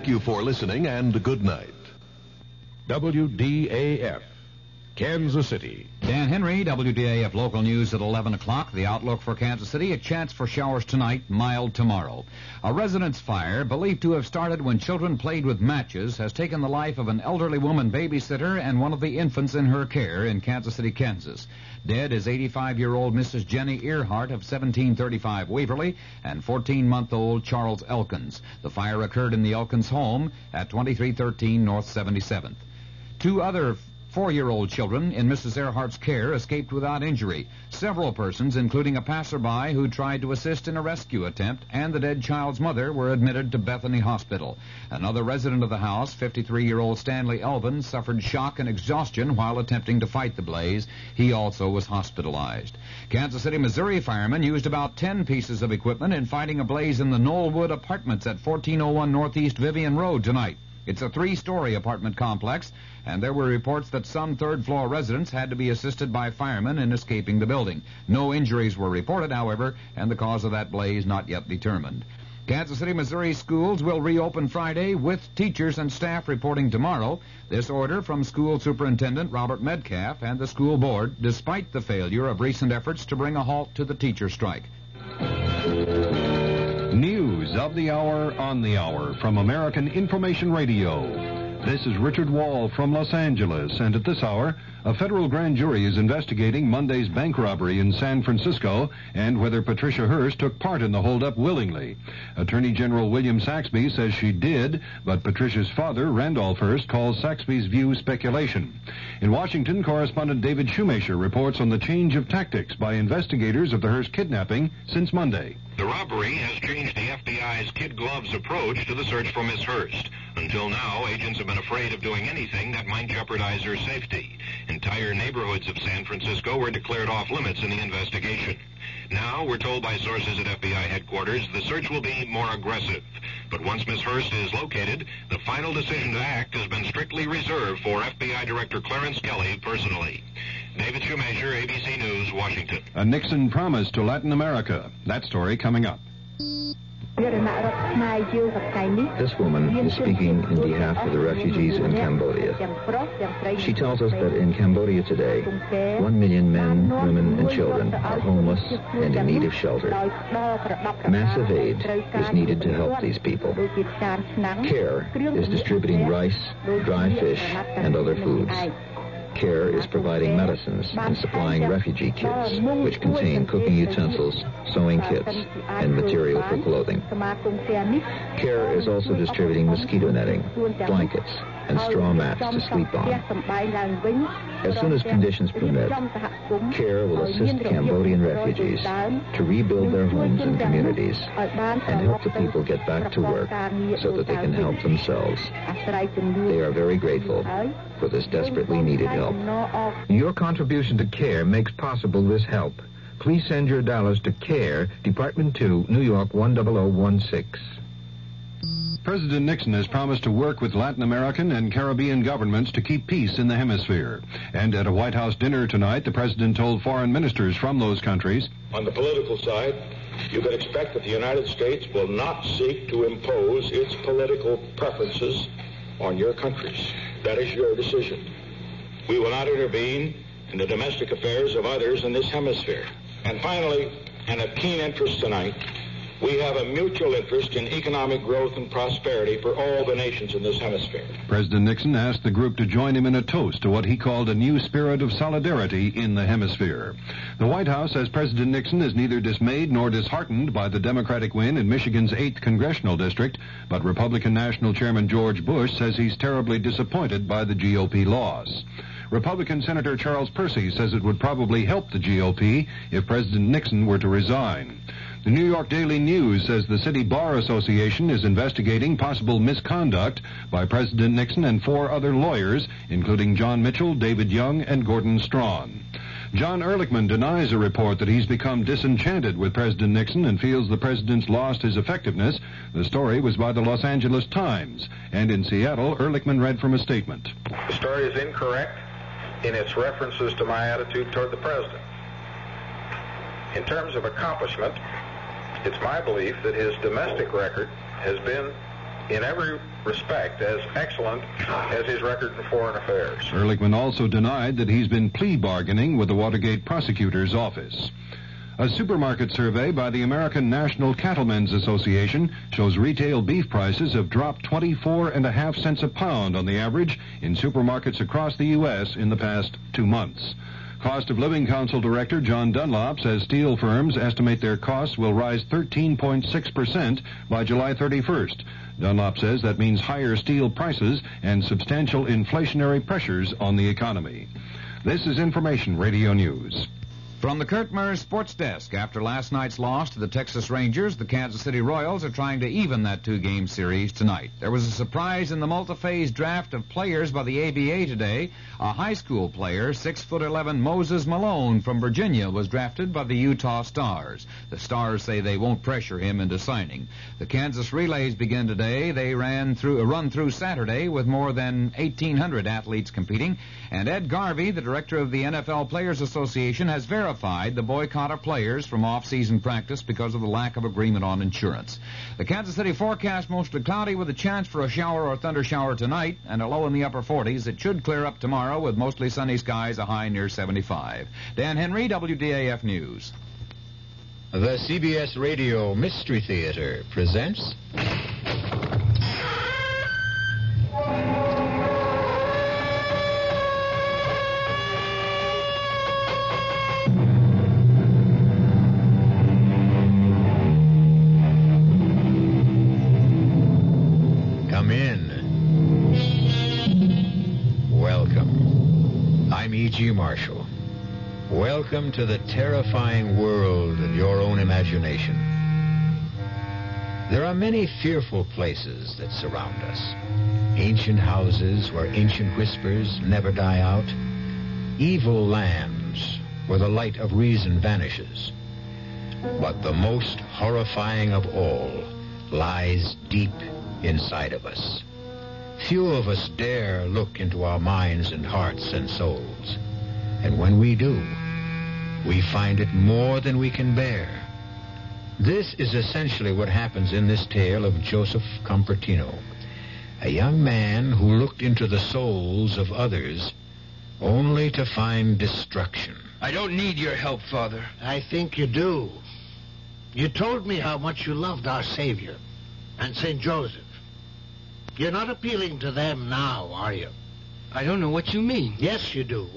Thank you for listening and good night. WDAF, Kansas City. Henry, WDAF local news at 11 o'clock. The outlook for Kansas City, a chance for showers tonight, mild tomorrow. A residence fire, believed to have started when children played with matches, has taken the life of an elderly woman babysitter and one of the infants in her care in Kansas City, Kansas. Dead is 85-year-old Mrs. Jenny Earhart of 1735 Waverly and 14-month-old Charles Elkins. The fire occurred in the Elkins home at 2313 North 77th. Two other Four-year-old children in Mrs. Earhart's care escaped without injury. Several persons, including a passerby who tried to assist in a rescue attempt, and the dead child's mother, were admitted to Bethany Hospital. Another resident of the house, 53-year-old Stanley Elvin, suffered shock and exhaustion while attempting to fight the blaze. He also was hospitalized. Kansas City, Missouri firemen used about 10 pieces of equipment in fighting a blaze in the Knollwood Apartments at 1401 Northeast Vivian Road tonight. It's a three-story apartment complex, and there were reports that some third-floor residents had to be assisted by firemen in escaping the building. No injuries were reported, however, and the cause of that blaze not yet determined. Kansas City, Missouri schools will reopen Friday with teachers and staff reporting tomorrow. This order from School Superintendent Robert Medcalf and the school board, despite the failure of recent efforts to bring a halt to the teacher strike. News of the hour on the hour from American Information Radio. This is Richard Wall from Los Angeles, and at this hour, a federal grand jury is investigating Monday's bank robbery in San Francisco and whether Patricia Hearst took part in the holdup willingly. Attorney General William Saxbe says she did, but Patricia's father, Randolph Hearst, calls Saxbe's view speculation. In Washington, correspondent David Schoumacher reports on the change of tactics by investigators of the Hearst kidnapping since Monday. The robbery has changed the FBI's kid gloves approach to the search for Miss Hearst. Until now, agents have been afraid of doing anything that might jeopardize her safety. Entire neighborhoods of San Francisco were declared off limits in the investigation. Now, we're told by sources at FBI headquarters, the search will be more aggressive. But once Miss Hearst is located, the final decision to act has been strictly reserved for FBI Director Clarence Kelley personally. David Schoumacher, ABC News, Washington. A Nixon promise to Latin America. That story coming up. This woman is speaking in behalf of the refugees in Cambodia. She tells us that in Cambodia today, one million men, women, and children are homeless and in need of shelter. Massive aid is needed to help these people. CARE is distributing rice, dry fish, and other foods. CARE is providing medicines and supplying refugee kits, which contain cooking utensils, sewing kits, and material for clothing. CARE is also distributing mosquito netting, blankets, and straw mats to sleep on. As soon as conditions permit, CARE will assist Cambodian refugees to rebuild their homes and communities and help the people get back to work so that they can help themselves. They are very grateful for this desperately needed help. Your contribution to CARE makes possible this help. Please send your dollars to CARE, Department 2, New York 10016. President Nixon has promised to work with Latin American and Caribbean governments to keep peace in the hemisphere. And at a White House dinner tonight, the president told foreign ministers from those countries On the political side, you can expect that the United States will not seek to impose its political preferences on your countries. That is your decision. We will not intervene in the domestic affairs of others in this hemisphere. And finally, and of keen interest tonight, we have a mutual interest in economic growth and prosperity for all the nations in this hemisphere. President Nixon asked the group to join him in a toast to what he called a new spirit of solidarity in the hemisphere. The White House says President Nixon is neither dismayed nor disheartened by the Democratic win in Michigan's 8th congressional district, but Republican National Chairman George Bush says he's terribly disappointed by the GOP loss. Republican Senator Charles Percy says it would probably help the GOP if President Nixon were to resign. The New York Daily News says the City Bar Association is investigating possible misconduct by President Nixon and four other lawyers, including John Mitchell, David Young, and Gordon Strachan. John Ehrlichman denies a report that he's become disenchanted with President Nixon and feels the president's lost his effectiveness. The story was by the Los Angeles Times. And in Seattle, Ehrlichman read from a statement. The story is incorrect in its references to my attitude toward the president. In terms of accomplishment, it's my belief that his domestic record has been in every respect as excellent as his record in foreign affairs. Ehrlichman also denied that he's been plea bargaining with the Watergate prosecutor's office. A supermarket survey by the American National Cattlemen's Association shows retail beef prices have dropped 24 and a half cents a pound on the average in supermarkets across the U.S. in the past two months. Cost of Living Council Director John Dunlop says steel firms estimate their costs will rise 13.6% by July 31st. Dunlop says that means higher steel prices and substantial inflationary pressures on the economy. This is Information Radio News. From the Kurt Murs Sports Desk, after last night's loss to the Texas Rangers, the Kansas City Royals are trying to even that two-game series tonight. There was a surprise in the multi-phase draft of players by the ABA today. A high school player, 6'11 Moses Malone from Virginia, was drafted by the Utah Stars. The Stars say they won't pressure him into signing. The Kansas relays begin today. They ran through a run through Saturday with more than 1,800 athletes competing. And Ed Garvey, the director of the NFL Players Association, has verified the boycott of players from off-season practice because of the lack of agreement on insurance. The Kansas City forecast mostly cloudy with a chance for a shower or thunder shower tonight and a low in the upper 40s. It should clear up tomorrow with mostly sunny skies, a high near 75. Dan Henry, WDAF News. The CBS Radio Mystery Theater presents. Welcome to the terrifying world of your own imagination. There are many fearful places that surround us. Ancient houses where ancient whispers never die out. Evil lands where the light of reason vanishes. But the most horrifying of all lies deep inside of us. Few of us dare look into our minds and hearts and souls. And when we do, we find it more than we can bear. This is essentially what happens in this tale of Joseph Compertino, a young man who looked into the souls of others only to find destruction. I don't need your help, Father. I think you do. You told me how much you loved our Savior and St. Joseph. You're not appealing to them now, are you? I don't know what you mean. Yes, you do.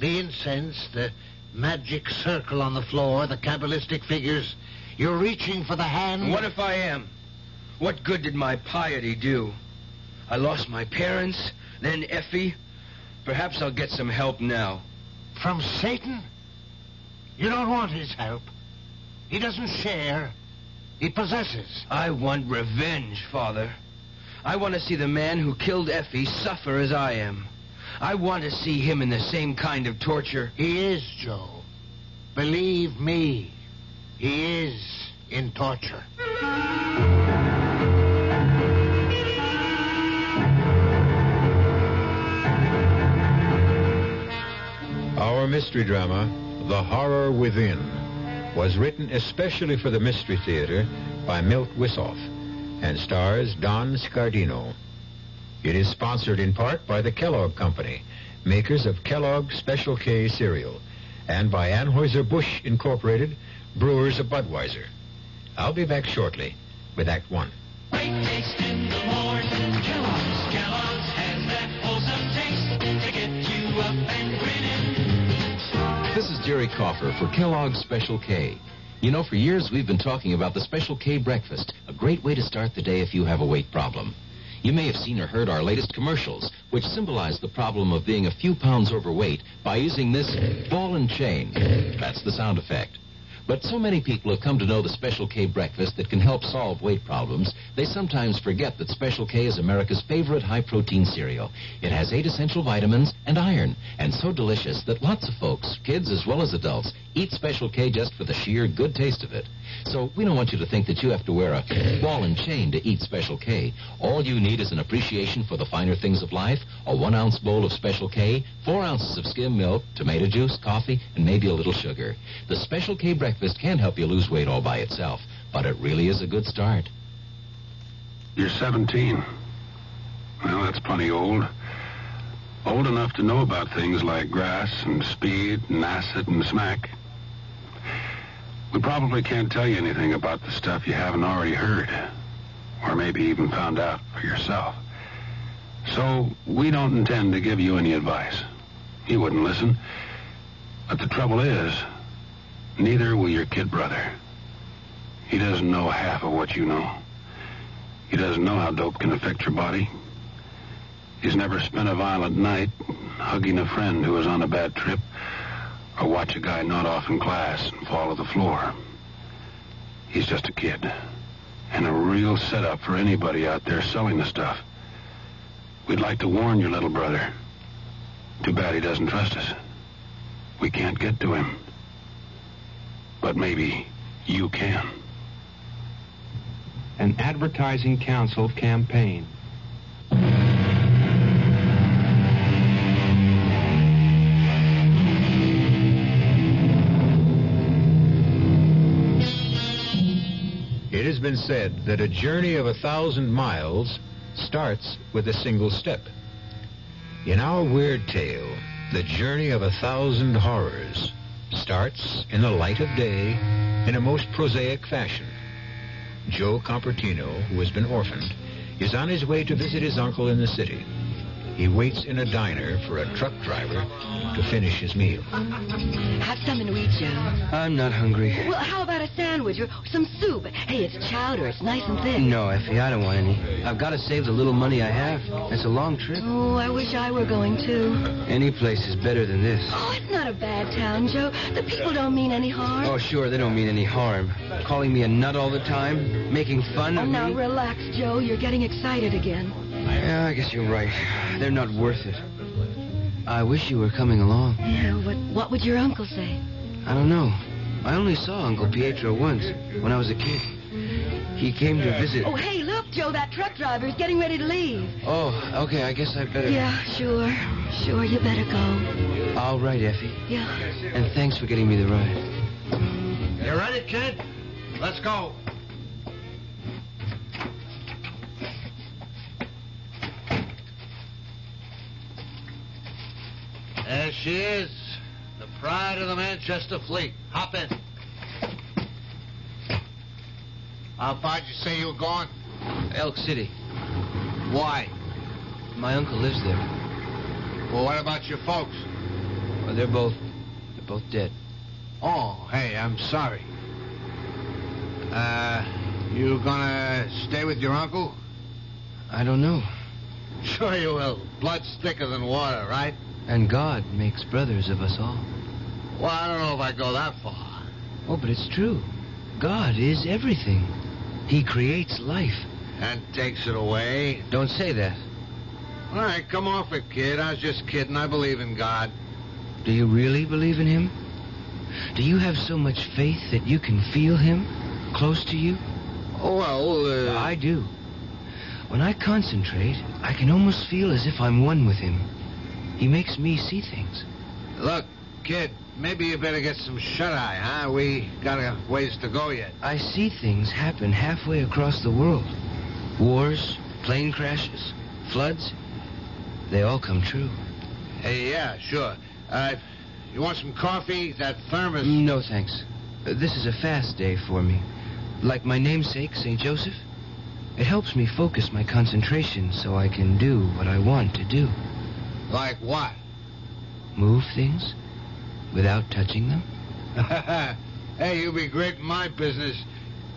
The incense, the magic circle on the floor, the cabalistic figures. You're reaching for the hand. What if I am? What good did my piety do? I lost my parents, then Effie. Perhaps I'll get some help now. From Satan? You don't want his help. He doesn't share. He possesses. I want revenge, Father. I want to see the man who killed Effie suffer as I am. I want to see him in the same kind of torture. He is, Joe. Believe me, he is in torture. Our mystery drama, The Horror Within, was written especially for the Mystery Theater by Milt Wisoff and stars Don Scardino. It is sponsored in part by the Kellogg Company, makers of Kellogg Special K cereal, and by Anheuser-Busch Incorporated, brewers of Budweiser. I'll be back shortly with Act One. Great taste in the morning. Kellogg's, Kellogg's has that wholesome taste to get you up and grinning. This is Jerry Coffer for Kellogg's Special K. You know, for years we've been talking about the Special K breakfast, a great way to start the day if you have a weight problem. You may have seen or heard our latest commercials, which symbolize the problem of being a few pounds overweight by using this ball and chain. That's the sound effect. But so many people have come to know the Special K breakfast that can help solve weight problems, they sometimes forget that Special K is America's favorite high-protein cereal. It has eight essential vitamins and iron, and so delicious that lots of folks, kids as well as adults, eat Special K just for the sheer good taste of it. So we don't want you to think that you have to wear a ball and chain to eat Special K. All you need is an appreciation for the finer things of life, a one-ounce bowl of Special K, four ounces of skim milk, tomato juice, coffee, and maybe a little sugar. The Special K breakfast can help you lose weight all by itself, but it really is a good start. You're 17. Well, that's plenty old. Old enough to know about things like grass and speed and acid and smack. We probably can't tell you anything about the stuff you haven't already heard. Or maybe even found out for yourself. So, we don't intend to give you any advice. You wouldn't listen. But the trouble is, neither will your kid brother. He doesn't know half of what you know. He doesn't know how dope can affect your body. He's never spent a violent night hugging a friend who was on a bad trip or watch a guy nod off in class and fall to the floor. He's just a kid and a real setup for anybody out there selling the stuff. We'd like to warn your little brother. Too bad he doesn't trust us. We can't get to him. But maybe you can. An advertising council campaign. Has been said that a journey of a thousand miles starts with a single step. In our weird tale, the journey of a thousand horrors starts in the light of day in a most prosaic fashion. Joe Compertino, who has been orphaned, is on his way to visit his uncle in the city. He waits in a diner for a truck driver to finish his meal. Have something to eat, Joe. I'm not hungry. Well, how about a sandwich or some soup? Hey, it's chowder. It's nice and thick. No, Effie, I don't want any. I've got to save the little money I have. It's a long trip. Oh, I wish I were going too. Any place is better than this. Oh, it's not a bad town, Joe. The people don't mean any harm. Oh, sure, they don't mean any harm. Calling me a nut all the time, making fun Oh, of now me. Now relax, Joe. You're getting excited again. Yeah, I guess you're right. They're not worth it. I wish you were coming along. Yeah, what, what would your uncle say? I don't know. I only saw Uncle Pietro once, when I was a kid. He came to visit. Oh, hey, look, Joe, that truck driver is getting ready to leave. Oh, okay, I guess I better. Yeah, sure. Sure, you better go. All right, Effie. Yeah. And thanks for getting me the ride. You ready, kid? Let's go. There she is, the pride of the Manchester fleet. Hop in. How far'd you say you were going? Elk City. Why? My uncle lives there. Well, what about your folks? Well, they're both. They're both dead. Oh, hey, I'm sorry. Uh, you gonna stay with your uncle? I don't know. Sure you will. Blood's thicker than water, right? And God makes brothers of us all. Well, I don't know if I go that far. Oh, but it's true. God is everything. He creates life. And takes it away. Don't say that. All right, come off it, kid. I was just kidding. I believe in God. Do you really believe in Him? Do you have so much faith that you can feel Him close to you? Well, uh... I do. When I concentrate, I can almost feel as if I'm one with Him. He makes me see things. Look, kid, maybe you better get some shut-eye, huh? We got a ways to go yet. I see things happen halfway across the world. Wars, plane crashes, floods. They all come true. Hey, yeah, sure. Uh, you want some coffee? That thermos... No, thanks. Uh, This is a fast day for me. Like my namesake, St. Joseph. It helps me focus my concentration so I can do what I want to do. Like what? Move things without touching them. hey, you'd be great in my business.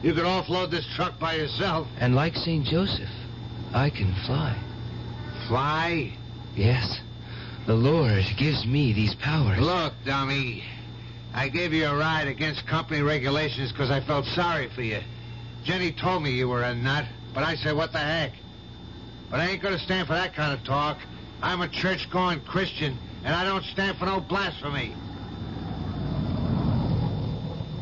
You could offload this truck by yourself. And like St. Joseph, I can fly. Fly? Yes. The Lord gives me these powers. Look, dummy. I gave you a ride against company regulations because I felt sorry for you. Jenny told me you were a nut, but I said, what the heck? But I ain't going to stand for that kind of talk. I'm a church-going Christian, and I don't stand for no blasphemy.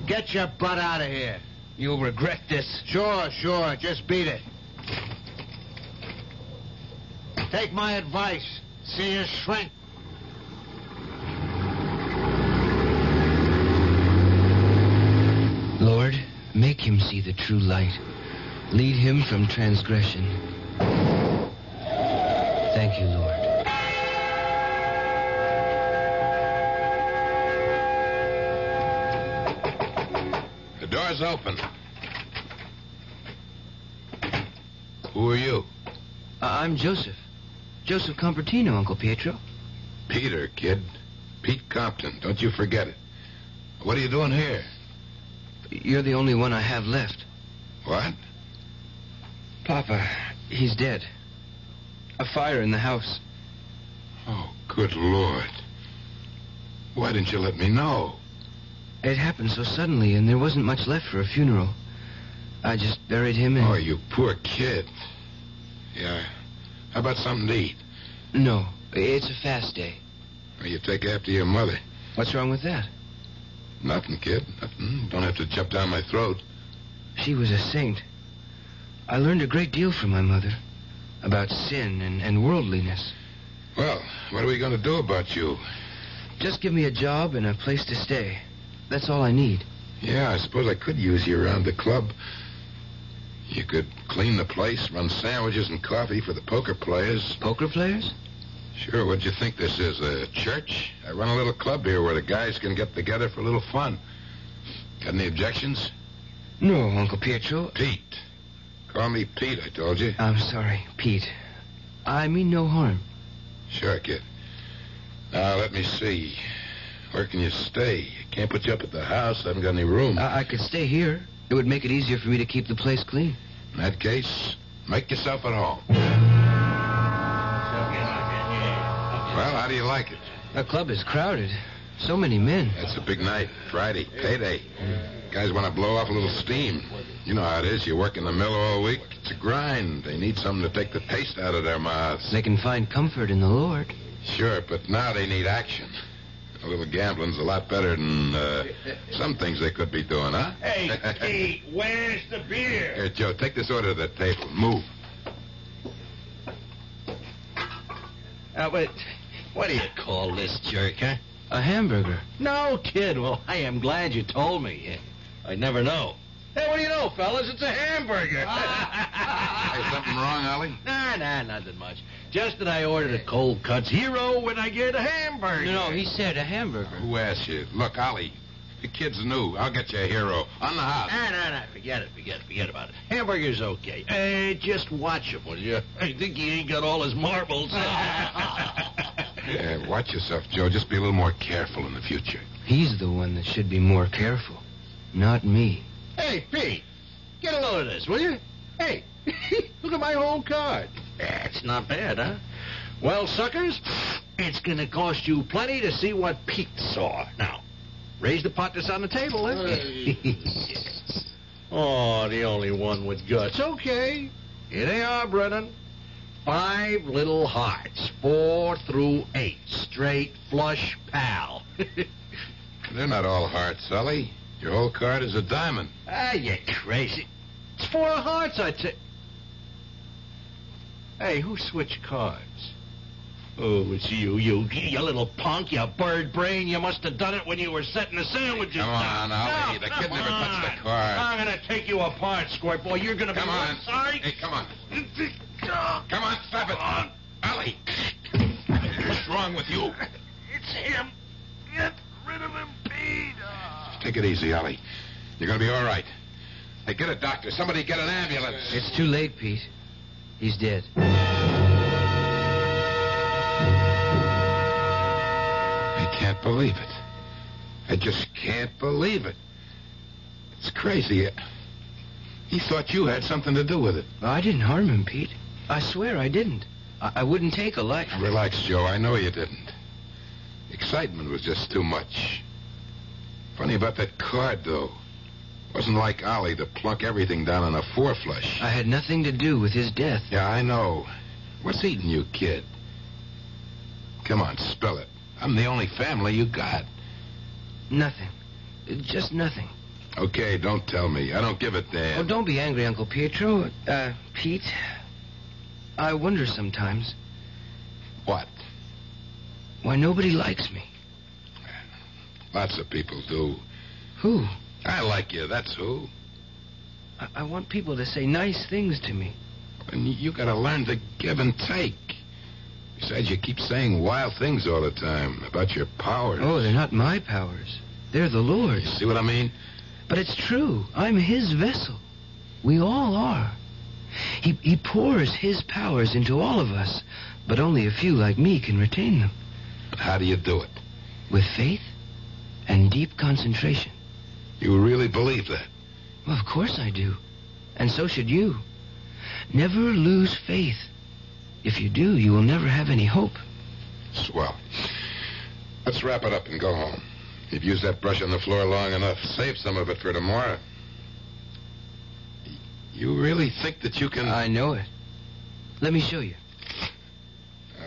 Get your butt out of here. You'll regret this. Sure, sure. Just beat it. Take my advice. See you shrink. Lord, make him see the true light. Lead him from transgression. Thank you, Lord. Door's open. Who are you? Uh, I'm Joseph. Joseph Compertino, Uncle Pietro. Peter, kid. Pete Compton. Don't you forget it. What are you doing here? You're the only one I have left. What? Papa, he's dead. A fire in the house. Oh, good Lord. Why didn't you let me know? It happened so suddenly, and there wasn't much left for a funeral. I just buried him in. Oh, you poor kid. Yeah. How about something to eat? No, it's a fast day. Or you take after your mother. What's wrong with that? Nothing, kid. Nothing. Don't have to jump down my throat. She was a saint. I learned a great deal from my mother about sin and, and worldliness. Well, what are we going to do about you? Just give me a job and a place to stay. That's all I need. Yeah, I suppose I could use you around the club. You could clean the place, run sandwiches and coffee for the poker players. Poker players? Sure, what'd you think this is, a church? I run a little club here where the guys can get together for a little fun. Got any objections? No, Uncle Pietro. Pete. Call me Pete, I told you. I'm sorry, Pete. I mean no harm. Sure, kid. Now, let me see. Where can you stay? I can't put you up at the house. I haven't got any room. I, I could stay here. It would make it easier for me to keep the place clean. In that case, make yourself at home. Well, how do you like it? The club is crowded. So many men. It's a big night. Friday, payday. Guys want to blow off a little steam. You know how it is. You work in the mill all week. It's a grind. They need something to take the taste out of their mouths. They can find comfort in the Lord. Sure, but now they need action. A little gambling's a lot better than uh, some things they could be doing, huh? Hey, Pete, where's the beer? Here, Joe, take this order to the table. Move. Uh, but what do you call this jerk, huh? A hamburger. No, kid. Well, I am glad you told me. I'd never know. Hey, what do you know, fellas? It's a hamburger. Ah. Hey, something wrong, Ollie? nah, nah, nothing much. Just that I ordered a cold cuts hero when I get a hamburger. No, no, he said a hamburger. Who asked you? Look, Ollie, the kid's new. I'll get you a hero. On the house. Nah, nah, nah. Forget it, forget it, forget about it. Hamburger's okay. Hey, just watch him, will you? I think he ain't got all his marbles. Yeah, watch yourself, Joe. Just be a little more careful in the future. He's the one that should be more careful, not me. Hey, Pete, get a load of this, will you? Hey, look at my whole card. That's not bad, huh? Well, suckers, it's going to cost you plenty to see what Pete saw. Now, raise the pot that's on the table, eh? oh, the only one with guts. Okay. Here they are, Brennan. Five little hearts, four through eight, straight flush pal. They're not all hearts, Ollie. Your whole card is a diamond. ah, you crazy. It's four of hearts, I'd say. Hey, who switched cards? Oh, it's you, you, you little punk, you bird brain. You must have done it when you were setting the sandwiches Come on, down. No, The come kid never touched the card. I'm going to take you apart, Squirt Boy. You're going to be Come on. sorry. Hey, come on. Come on, stop it. on Ollie. What's wrong with you? It's him. Get rid of him, Pete. Take it easy, Ollie. You're going to be all right. Hey, get a doctor. Somebody get an ambulance. It's too late, Pete. He's dead. I can't believe it. I just can't believe it. It's crazy. He thought you had something to do with it. I didn't harm him, Pete. I swear I didn't. I, I wouldn't take a life. Relax, Joe. I know you didn't. Excitement was just too much. Funny about that card, though. Wasn't like Ollie to plunk everything down on a four flush. I had nothing to do with his death. Yeah, I know. What's eating you, kid? Come on, spill it. I'm the only family you got. Nothing. Just nothing. Okay, don't tell me. I don't give a damn. Oh, don't be angry, Uncle Pietro. Uh, Pete. I wonder sometimes What? why nobody likes me. Lots of people do. Who? I like you, that's who. I, I want people to say nice things to me. And you- you gotta learn to give and take. Besides, you keep saying wild things all the time about your powers. Oh, they're not my powers. They're the Lord's. See what I mean? But it's true. I'm his vessel. We all are. He, he pours his powers into all of us, but only a few like me can retain them. How do you do it? With faith and deep concentration. You really believe that? Well, of course I do. And so should you. Never lose faith. If you do, you will never have any hope. Swell. Let's wrap it up and go home. You've used that brush on the floor long enough. Save some of it for tomorrow. You really think that you can... I know it. Let me show you.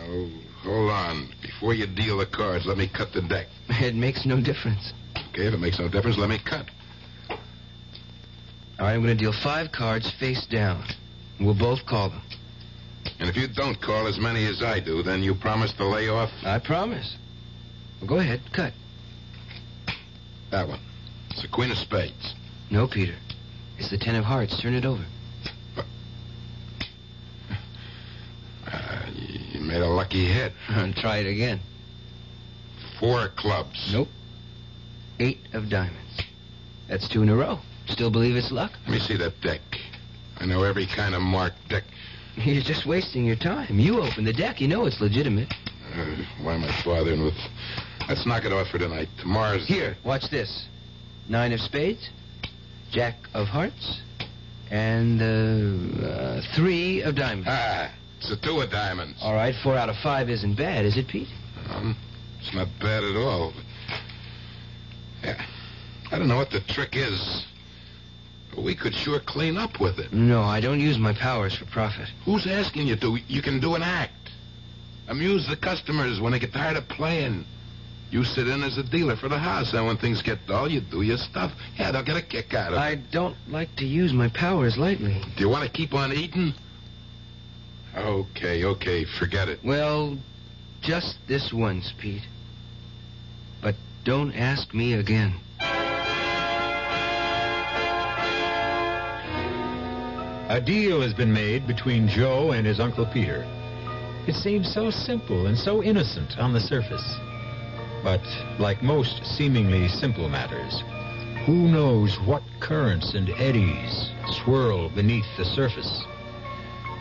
Oh, hold on. Before you deal the cards, let me cut the deck. It makes no difference. Okay, if it makes no difference, let me cut. All right, I'm going to deal five cards face down. We'll both call them. And if you don't call as many as I do, then you promise to lay off? I promise. Well, go ahead, cut. That one. It's the Queen of Spades. No, Peter. It's the Ten of Hearts. Turn it over. Uh, you made a lucky hit. Try it again. Four clubs. Nope. Eight of diamonds. That's two in a row. Still believe it's luck? Let me see that deck. I know every kind of marked deck. You're just wasting your time. You open the deck. You know it's legitimate. Uh, why am I bothering with... Let's knock it off for tonight. Tomorrow's... Here, watch this. Nine of spades, Jack of hearts, and uh, uh, three of diamonds. Ah, it's a two of diamonds. All right, four out of five isn't bad, is it, Pete? Um, it's not bad at all. Yeah. I don't know what the trick is. But we could sure clean up with it. No, I don't use my powers for profit. Who's asking you to? You can do an act. Amuse the customers when they get tired of playing. You sit in as a dealer for the house, and when things get dull, you do your stuff. Yeah, they'll get a kick out of it. I don't like to use my powers lightly. Do you want to keep on eating? Okay, okay, forget it. Well, just this once, Pete. But don't ask me again. A deal has been made between Joe and his Uncle Peter. It seems so simple and so innocent on the surface. But like most seemingly simple matters, who knows what currents and eddies swirl beneath the surface?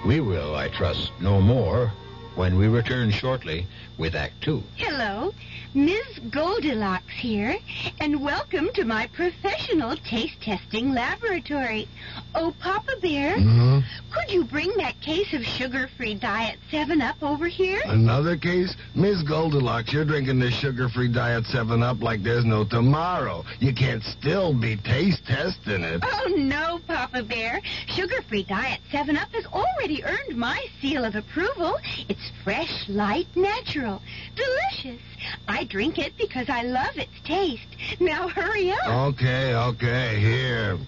We will, I trust, know more when we return shortly with Act Two. Hello, Ms. Goldilocks here, and welcome to my professional taste testing laboratory. Oh, Papa Bear, Mm-hmm. could you bring that case of sugar-free Diet 7-Up over here? Another case? Miss Goldilocks, you're drinking this sugar-free Diet 7-Up like there's no tomorrow. You can't still be taste testing it. Oh, no, Papa Bear. Sugar-free Diet 7-Up has already earned my seal of approval. It's fresh, light, natural, delicious. I drink it because I love its taste. Now hurry up. Okay, okay, here.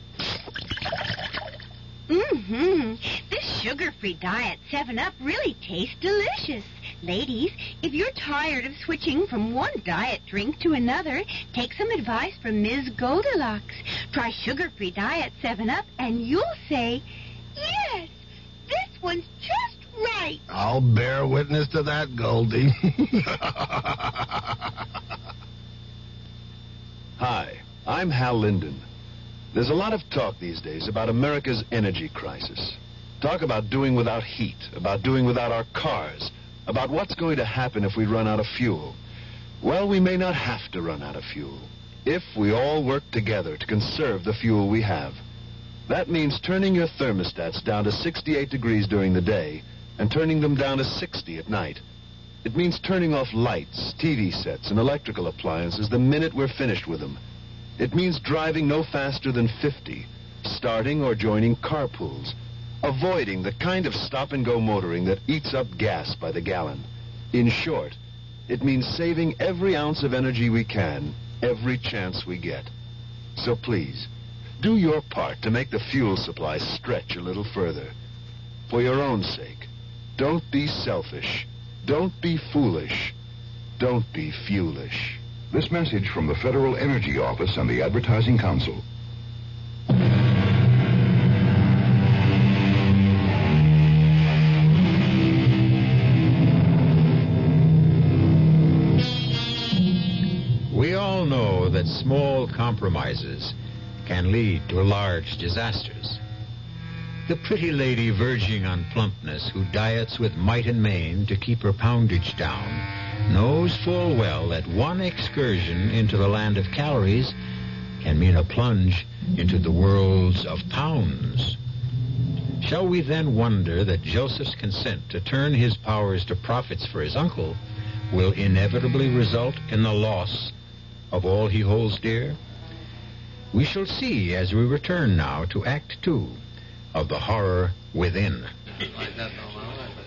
Mm-hmm. This sugar-free Diet 7-Up really tastes delicious. Ladies, if you're tired of switching from one diet drink to another, take some advice from Ms. Goldilocks. Try sugar-free Diet 7-Up and you'll say, yes, this one's just right. I'll bear witness to that, Goldie. Hi, I'm Hal Linden. There's a lot of talk these days about America's energy crisis. Talk about doing without heat, about doing without our cars, about what's going to happen if we run out of fuel. Well, we may not have to run out of fuel if we all work together to conserve the fuel we have. That means turning your thermostats down to 68 degrees during the day and turning them down to 60 at night. It means turning off lights, TV sets, and electrical appliances the minute we're finished with them. It means driving no faster than 50, starting or joining carpools, avoiding the kind of stop-and-go motoring that eats up gas by the gallon. In short, it means saving every ounce of energy we can, every chance we get. So please, do your part to make the fuel supply stretch a little further. For your own sake, don't be selfish. Don't be foolish. Don't be fuelish. This message from the Federal Energy Office and the Advertising Council. We all know that small compromises can lead to large disasters. The pretty lady verging on plumpness who diets with might and main to keep her poundage down knows full well that one excursion into the land of calories can mean a plunge into the worlds of pounds. Shall we then wonder that Joseph's consent to turn his powers to profits for his uncle will inevitably result in the loss of all he holds dear? We shall see as we return now to Act Two of The Horror Within.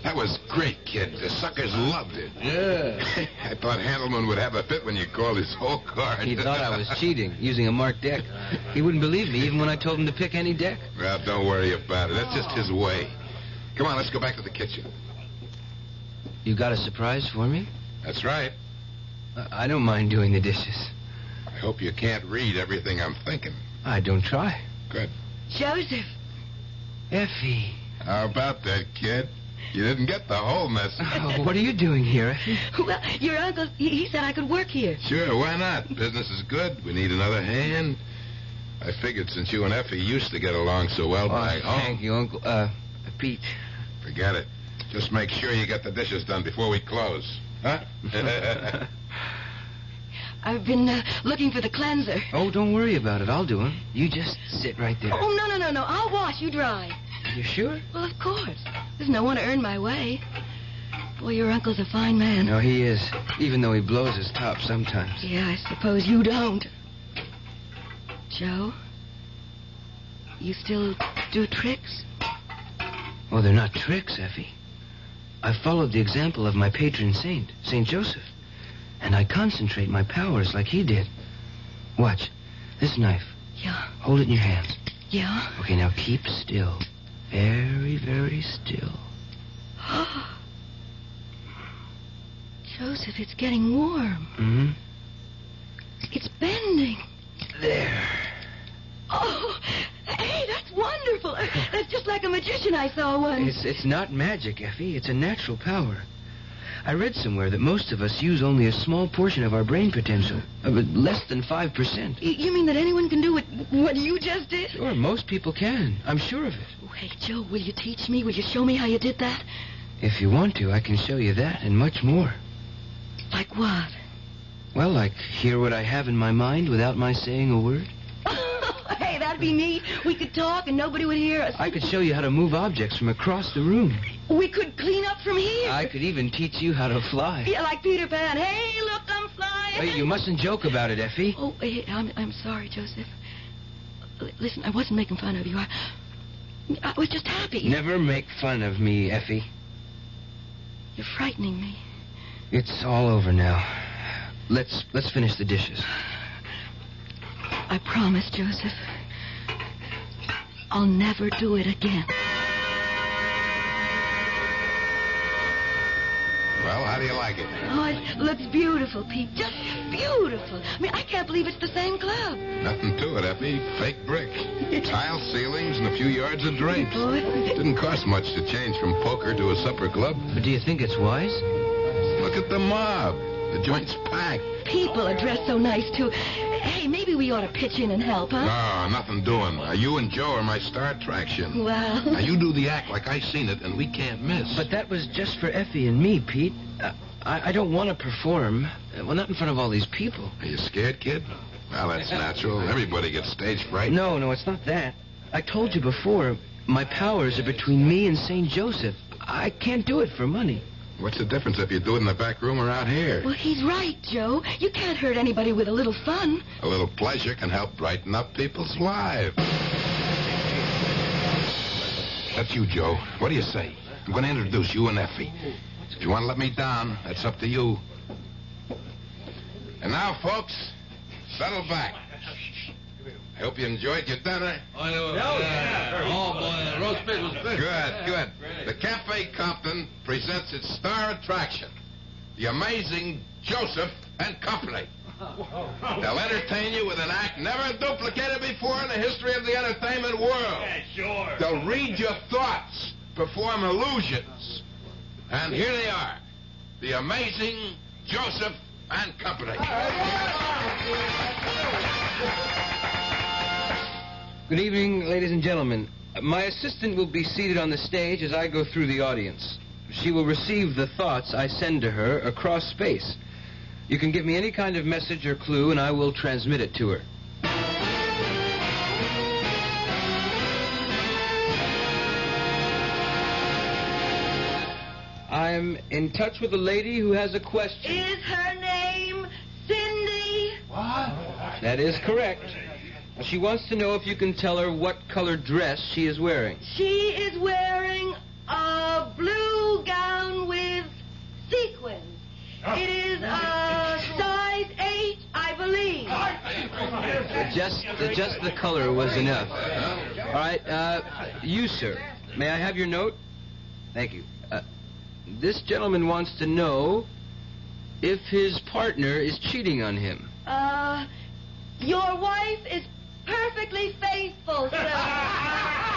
That was great, kid. The suckers loved it. Yeah. I thought Handelman would have a fit when you called his whole card. He thought I was cheating, using a marked deck. He wouldn't believe me even when I told him to pick any deck. Well, don't worry about it. That's just his way. Come on, let's go back to the kitchen. You got a surprise for me? That's right. I I don't mind doing the dishes. I hope you can't read everything I'm thinking. I don't try. Good. Joseph. Effie. How about that, kid? You didn't get the whole message. Oh, what are you doing here, Effie? Well, your uncle, he, he said I could work here. Sure, why not? Business is good. We need another hand. I figured since you and Effie used to get along so well Oh, back home. thank you, Uncle. Uh, Pete. Forget it. Just make sure you get the dishes done before we close. Huh? I've been uh, looking for the cleanser. Oh, don't worry about it. I'll do it. You just sit right there. Oh, no, no, no, no. I'll wash. You dry. You sure? Well, of course. There's no one to earn my way. Boy, your uncle's a fine man. No, he is. Even though he blows his top sometimes. Yeah, I suppose you don't. Joe? You still do tricks? Well, they're not tricks, Effie. I followed the example of my patron saint, Saint Joseph. And I concentrate my powers like he did. Watch. This knife. Yeah. Hold it in your hands. Yeah? Okay, now keep still. Very, very still. Joseph, it's getting warm. hmm It's bending. There. Oh, hey, that's wonderful. That's just like a magician I saw once. It's, it's not magic, Effie. It's a natural power. I read somewhere that most of us use only a small portion of our brain potential, uh, less than 5%. You mean that anyone can do what, what you just did? Sure, most people can. I'm sure of it. Hey, Joe, will you teach me? Will you show me how you did that? If you want to, I can show you that and much more. Like what? Well, like hear what I have in my mind without my saying a word. That'd be neat. We could talk and nobody would hear us. I could show you how to move objects from across the room. We could clean up from here. I could even teach you how to fly. Yeah, like Peter Pan. Hey, look, I'm flying. Hey, you mustn't joke about it, Effie. Oh, I'm, I'm sorry, Joseph. Listen, I wasn't making fun of you. I, I was just happy. Never make fun of me, Effie. You're frightening me. It's all over now. Let's let's finish the dishes. I promise, Joseph. I'll never do it again. well, how do you like it? Oh, it looks beautiful, Pete. Just beautiful. I mean, I can't believe it's the same club. Nothing to it, Effie. Fake brick. Tile ceilings and a few yards of drapes. Boy. Didn't cost much to change from poker to a supper club. But do you think it's wise? Look at the mob. The joint's packed. People are dressed so nice, too. Hey, maybe we ought to pitch in and help, huh? No, nothing doing. Uh, you and Joe are my star attraction. Well. Now, you do the act like I seen it, and we can't miss. But that was just for Effie and me, Pete. Uh, I, I don't want to perform. Uh, well, not in front of all these people. Are you scared, kid? Well, that's natural. Everybody gets stage fright. No, no, it's not that. I told you before, my powers are between me and St. Joseph. I can't do it for money. What's the difference if you do it in the back room or out here? Well, he's right, Joe. You can't hurt anybody with a little fun. A little pleasure can help brighten up people's lives. That's you, Joe. What do you say? I'm going to introduce you and Effie. If you want to let me down, that's up to you. And now, folks, settle back. I hope you enjoyed your dinner. Oh, oh boy, the roast pig was good. Good, good. The Cafe Compton presents its star attraction, the amazing Joseph and Company. They'll entertain you with an act never duplicated before in the history of the entertainment world. Yeah, sure. They'll read your thoughts, perform illusions. And here they are, the amazing Joseph and Company. Good evening, ladies and gentlemen. My assistant will be seated on the stage as I go through the audience. She will receive the thoughts I send to her across space. You can give me any kind of message or clue, and I will transmit it to her. I'm in touch with a lady who has a question. Is her name Cindy? What? That is correct. She wants to know if you can tell her what color dress she is wearing. She is wearing a blue gown with sequins. It is a size 8, I believe. Just, just the color was enough. All right, uh, you, sir. May I have your note? Thank you. Uh, this gentleman wants to know if his partner is cheating on him. Uh, your wife is perfectly faithful, sir.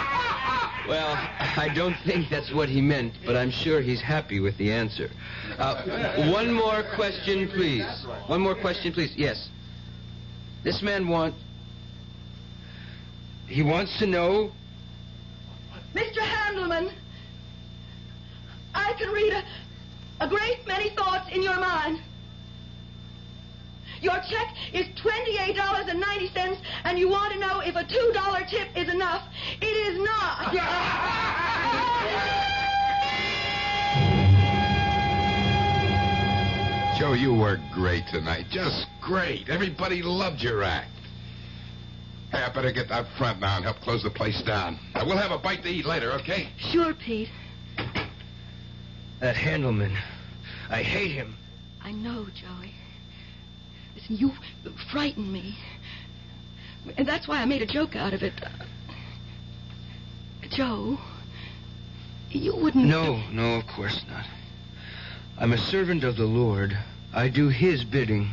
Well, I don't think that's what he meant, but I'm sure he's happy with the answer. Uh, one more question, please. One more question, please. Yes. This man wants. He wants to know. Mr. Handelman, I can read a, a great many thoughts in your mind. Your check is $28.90, and you want to know if a $2 tip is enough. It is not. Joe, you were great tonight. Just great. Everybody loved your act. Hey, I better get out front now and help close the place down. Uh, we'll have a bite to eat later, okay? Sure, Pete. That Handelman. I hate him. I know, Joey. Listen, you frightened me. And that's why I made a joke out of it. Uh, Joe, you wouldn't. No, no, of course not. I'm a servant of the Lord. I do His bidding.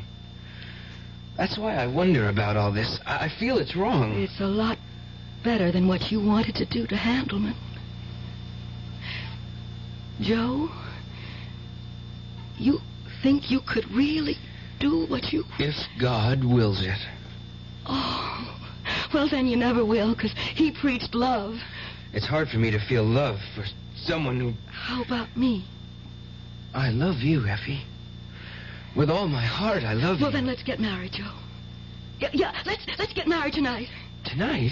That's why I wonder about all this. I I feel it's wrong. It's a lot better than what you wanted to do to Handelman. Joe, you think you could really do what you. If God wills it. Oh, well, then you never will, because he preached love. It's hard for me to feel love for someone who. How about me? I love you, Effie. With all my heart, I love Well, you. Well, then let's get married, Joe. Yeah, yeah, let's let's get married tonight. Tonight?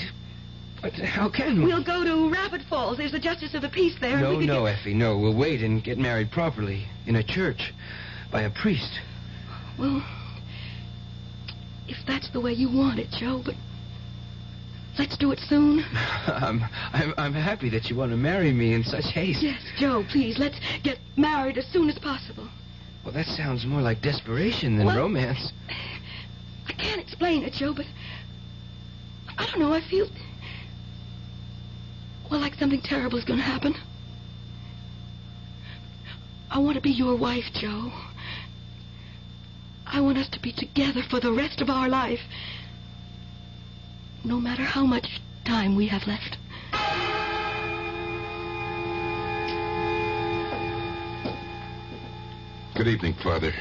But how can we? We'll go to Rapid Falls. There's the Justice of the Peace there. and No, no, get- Effie, no. We'll wait and get married properly in a church by a priest. Well, if that's the way you want it, Joe, but let's do it soon. I'm, I'm, I'm happy that you want to marry me in such haste. Yes, Joe, please, let's get married as soon as possible. Well, that sounds more like desperation than Well- romance. I can't explain it, Joe, but I don't know. I feel well like something terrible is going to happen. I want to be your wife, Joe. I want us to be together for the rest of our life, no matter how much time we have left. Good evening, Father.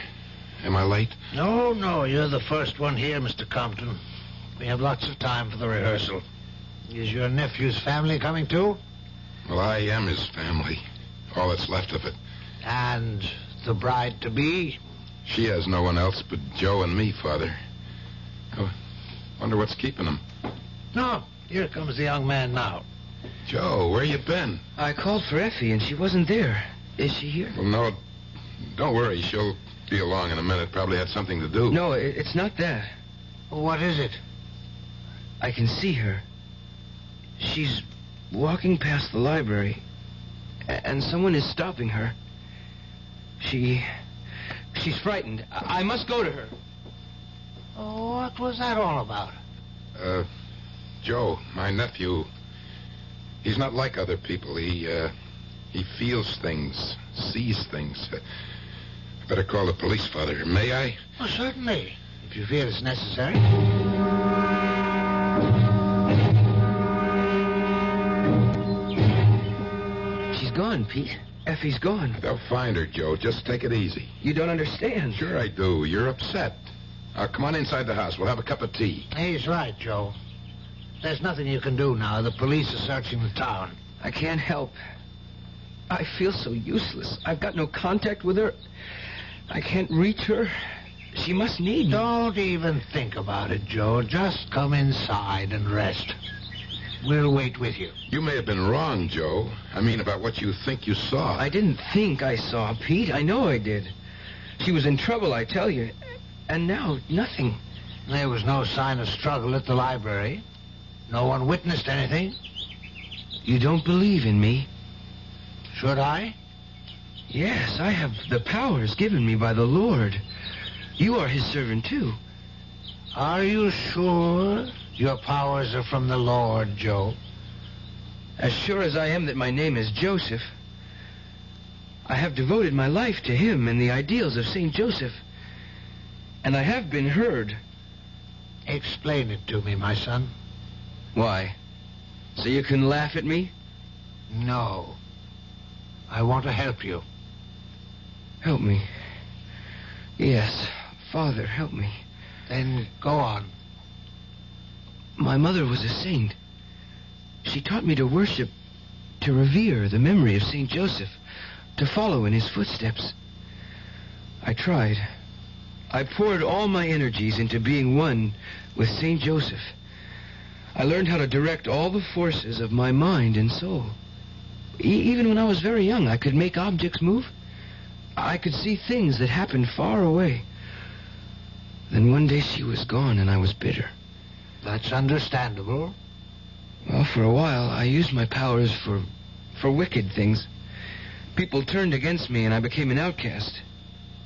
Am I late? No, no, you're the first one here, Mr. Compton. We have lots of time for the rehearsal. Is your nephew's family coming too? Well, I am his family. All that's left of it. And the bride to be? She has no one else but Joe and me, Father. I wonder what's keeping them. No, here comes the young man now. Joe, where you been? I called for Effie and she wasn't there. Is she here? Well, no, don't worry. She'll be along in a minute. Probably had something to do. No, it's not that. What is it? I can see her. She's walking past the library, and someone is stopping her. She. She's frightened. I, I must go to her. Oh, what was that all about? Uh, Joe, my nephew. He's not like other people. He, uh, he feels things, sees things. Uh, better call the police, Father. May I? Oh, certainly, if you feel it's necessary. She's gone, Pete. Effie's gone. They'll find her, Joe. Just take it easy. You don't understand. Sure I do. You're upset. Now, come on inside the house. We'll have a cup of tea. He's right, Joe. There's nothing you can do now. The police are searching the town. I can't help. I feel so useless. I've got no contact with her. I can't reach her. She must need me. Don't even think about it, Joe. Just come inside and rest. We'll wait with you. You may have been wrong, Joe. I mean, about what you think you saw. I didn't think I saw Pete. I know I did. She was in trouble, I tell you. And now, nothing. There was no sign of struggle at the library. No one witnessed anything. You don't believe in me? Should I? Yes, I have the powers given me by the Lord. You are his servant, too. Are you sure your powers are from the Lord, Joe? As sure as I am that my name is Joseph. I have devoted my life to him and the ideals of St. Joseph. And I have been heard. Explain it to me, my son. Why? So you can laugh at me? No. I want to help you. Help me. Yes, Father, help me. Then go on. My mother was a saint. She taught me to worship, to revere the memory of St. Joseph, to follow in his footsteps. I tried. I poured all my energies into being one with St. Joseph. I learned how to direct all the forces of my mind and soul. E- even when I was very young, I could make objects move. I could see things that happened far away. Then one day she was gone and I was bitter. That's understandable. Well, for a while, I used my powers for, for wicked things. People turned against me and I became an outcast.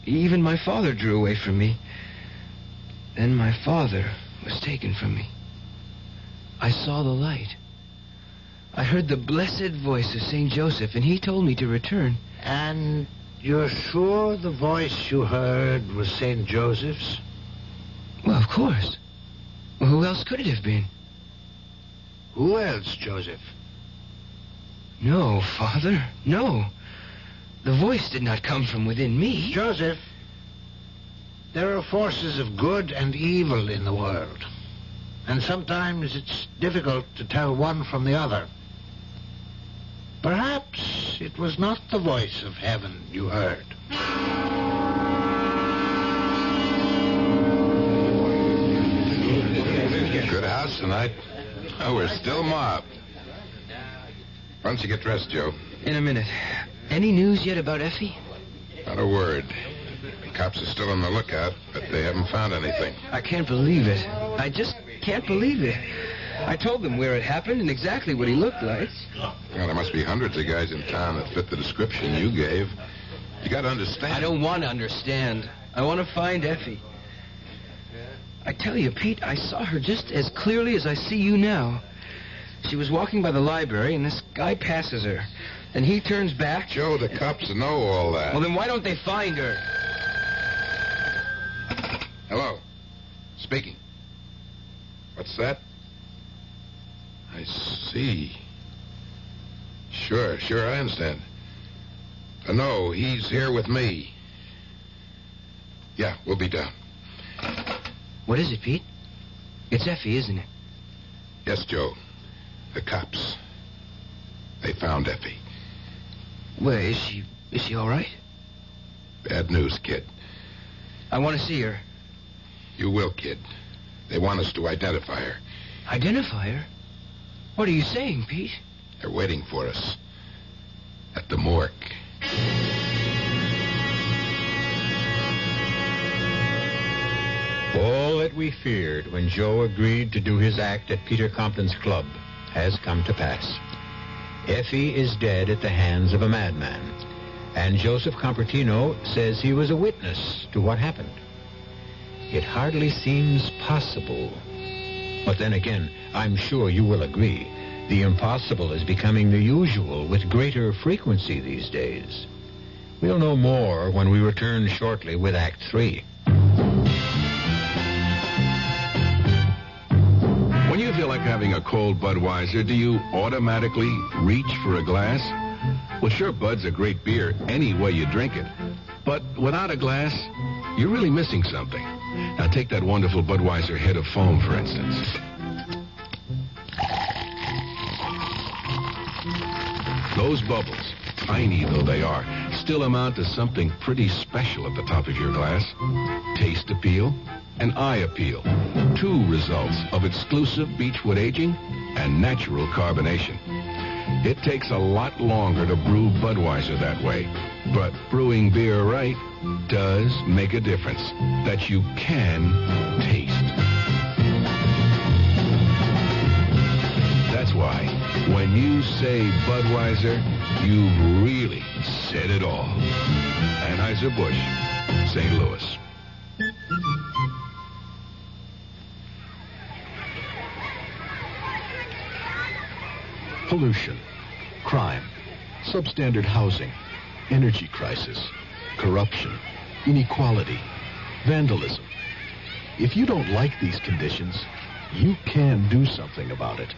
Even my father drew away from me. Then my father was taken from me. I saw the light. I heard the blessed voice of St. Joseph, and he told me to return. And you're sure the voice you heard was St. Joseph's? Well, of course. Who else could it have been? Who else, Joseph? No, Father, no. The voice did not come from within me. Joseph, there are forces of good and evil in the world. And sometimes it's difficult to tell one from the other. Perhaps it was not the voice of heaven you heard. Tonight. Oh, we're still mobbed. Why don't you get dressed, Joe? In a minute. Any news yet about Effie? Not a word. The cops are still on the lookout, but they haven't found anything. I can't believe it. I just can't believe it. I told them where it happened and exactly what he looked like. Well, there must be hundreds of guys in town that fit the description you gave. You got to understand. I don't want to understand. I want to find Effie. I tell you, Pete, I saw her just as clearly as I see you now. She was walking by the library, and this guy passes her. Then he turns back. Joe, the cops know all that. Well, then why don't they find her? Hello. Speaking. What's that? I see. Sure, sure, I understand. Uh, no, he's here with me. Yeah, we'll be down. What is it, Pete? It's Effie, isn't it? Yes, Joe. The cops. They found Effie. Where is she is she all right? Bad news, kid. I want to see her. You will, kid. They want us to identify her. Identify her? What are you saying, Pete? They're waiting for us. At the morgue. what we feared when Joe agreed to do his act at Peter Compton's club has come to pass. Effie is dead at the hands of a madman, and Joseph Compertino says he was a witness to what happened. It hardly seems possible. But then again, I'm sure you will agree, the impossible is becoming the usual with greater frequency these days. We'll know more when we return shortly with Act 3. Having a cold Budweiser, do you automatically reach for a glass? Well, sure, Bud's a great beer any way you drink it. But without a glass, you're really missing something. Now, take that wonderful Budweiser head of foam, for instance. Those bubbles, tiny though they are, still amount to something pretty special at the top of your glass. Taste appeal and eye appeal. Two results of exclusive beechwood aging and natural carbonation. It takes a lot longer to brew Budweiser that way, but brewing beer right does make a difference that you can taste. That's why when you say Budweiser, you've really said it all. Anheuser-Busch, St. Louis. Pollution, crime, substandard housing, energy crisis, corruption, inequality, vandalism. If you don't like these conditions, you can do something about it.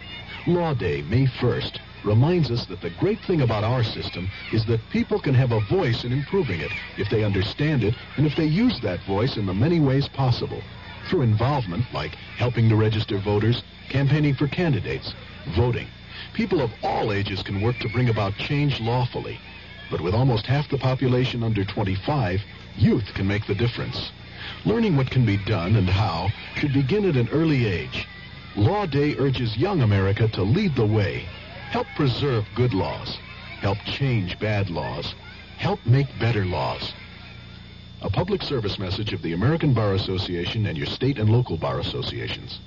Law Day, May 1st, reminds us that the great thing about our system is that people can have a voice in improving it if they understand it and if they use that voice in the many ways possible. Through involvement like helping to register voters, campaigning for candidates, voting. People of all ages can work to bring about change lawfully. But with almost half the population under 25, youth can make the difference. Learning what can be done and how should begin at an early age. Law Day urges young America to lead the way. Help preserve good laws. Help change bad laws. Help make better laws. A public service message of the American Bar Association and your state and local bar associations.